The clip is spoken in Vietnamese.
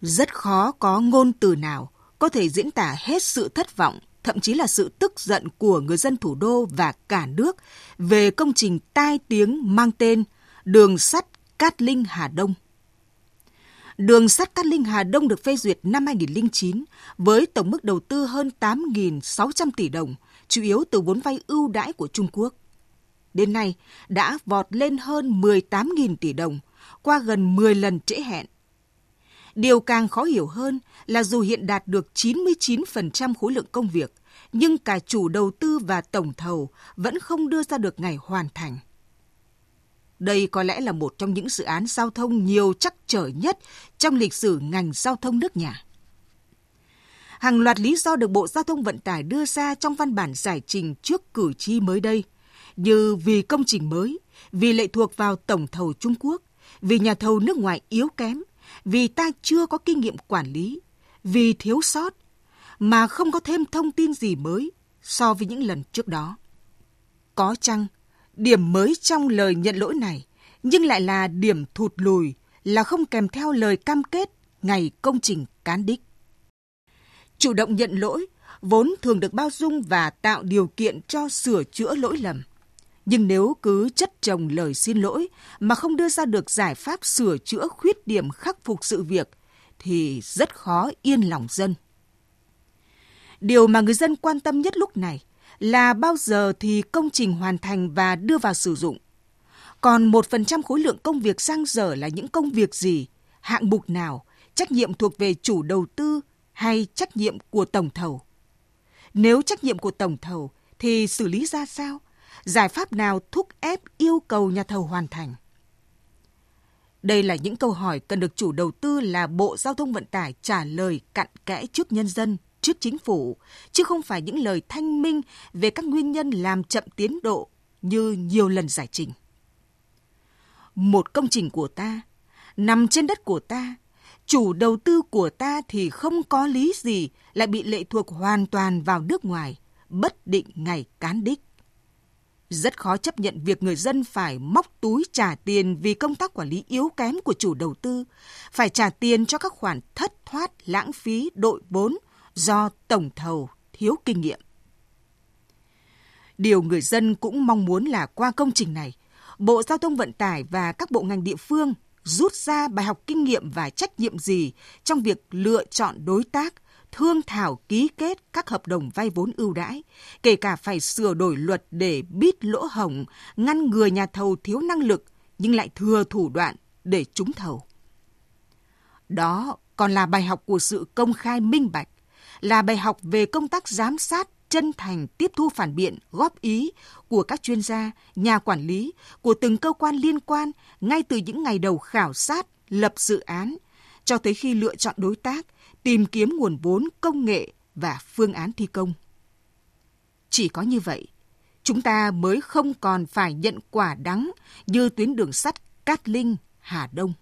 Rất khó có ngôn từ nào có thể diễn tả hết sự thất vọng, thậm chí là sự tức giận của người dân thủ đô và cả nước về công trình tai tiếng mang tên Đường sắt Cát Linh Hà Đông. Đường sắt Cát Linh Hà Đông được phê duyệt năm 2009 với tổng mức đầu tư hơn 8.600 tỷ đồng, chủ yếu từ vốn vay ưu đãi của Trung Quốc. Đến nay đã vọt lên hơn 18.000 tỷ đồng, qua gần 10 lần trễ hẹn. Điều càng khó hiểu hơn là dù hiện đạt được 99% khối lượng công việc, nhưng cả chủ đầu tư và tổng thầu vẫn không đưa ra được ngày hoàn thành. Đây có lẽ là một trong những dự án giao thông nhiều chắc trở nhất trong lịch sử ngành giao thông nước nhà. Hàng loạt lý do được Bộ Giao thông Vận tải đưa ra trong văn bản giải trình trước cử tri mới đây, như vì công trình mới, vì lệ thuộc vào tổng thầu Trung Quốc, vì nhà thầu nước ngoài yếu kém, vì ta chưa có kinh nghiệm quản lý, vì thiếu sót, mà không có thêm thông tin gì mới so với những lần trước đó. Có chăng Điểm mới trong lời nhận lỗi này, nhưng lại là điểm thụt lùi là không kèm theo lời cam kết ngày công trình cán đích. Chủ động nhận lỗi vốn thường được bao dung và tạo điều kiện cho sửa chữa lỗi lầm. Nhưng nếu cứ chất chồng lời xin lỗi mà không đưa ra được giải pháp sửa chữa khuyết điểm khắc phục sự việc thì rất khó yên lòng dân. Điều mà người dân quan tâm nhất lúc này là bao giờ thì công trình hoàn thành và đưa vào sử dụng. Còn 1% khối lượng công việc sang dở là những công việc gì, hạng mục nào, trách nhiệm thuộc về chủ đầu tư hay trách nhiệm của tổng thầu. Nếu trách nhiệm của tổng thầu thì xử lý ra sao? Giải pháp nào thúc ép yêu cầu nhà thầu hoàn thành? Đây là những câu hỏi cần được chủ đầu tư là Bộ Giao thông Vận tải trả lời cặn kẽ trước nhân dân trước chính phủ, chứ không phải những lời thanh minh về các nguyên nhân làm chậm tiến độ như nhiều lần giải trình. Một công trình của ta, nằm trên đất của ta, chủ đầu tư của ta thì không có lý gì lại bị lệ thuộc hoàn toàn vào nước ngoài, bất định ngày cán đích. Rất khó chấp nhận việc người dân phải móc túi trả tiền vì công tác quản lý yếu kém của chủ đầu tư, phải trả tiền cho các khoản thất thoát, lãng phí, đội vốn do tổng thầu thiếu kinh nghiệm. Điều người dân cũng mong muốn là qua công trình này, Bộ Giao thông Vận tải và các bộ ngành địa phương rút ra bài học kinh nghiệm và trách nhiệm gì trong việc lựa chọn đối tác, thương thảo ký kết các hợp đồng vay vốn ưu đãi, kể cả phải sửa đổi luật để bít lỗ hổng, ngăn ngừa nhà thầu thiếu năng lực nhưng lại thừa thủ đoạn để trúng thầu. Đó còn là bài học của sự công khai minh bạch, là bài học về công tác giám sát chân thành tiếp thu phản biện, góp ý của các chuyên gia, nhà quản lý, của từng cơ quan liên quan ngay từ những ngày đầu khảo sát, lập dự án, cho tới khi lựa chọn đối tác, tìm kiếm nguồn vốn, công nghệ và phương án thi công. Chỉ có như vậy, chúng ta mới không còn phải nhận quả đắng như tuyến đường sắt Cát Linh, Hà Đông.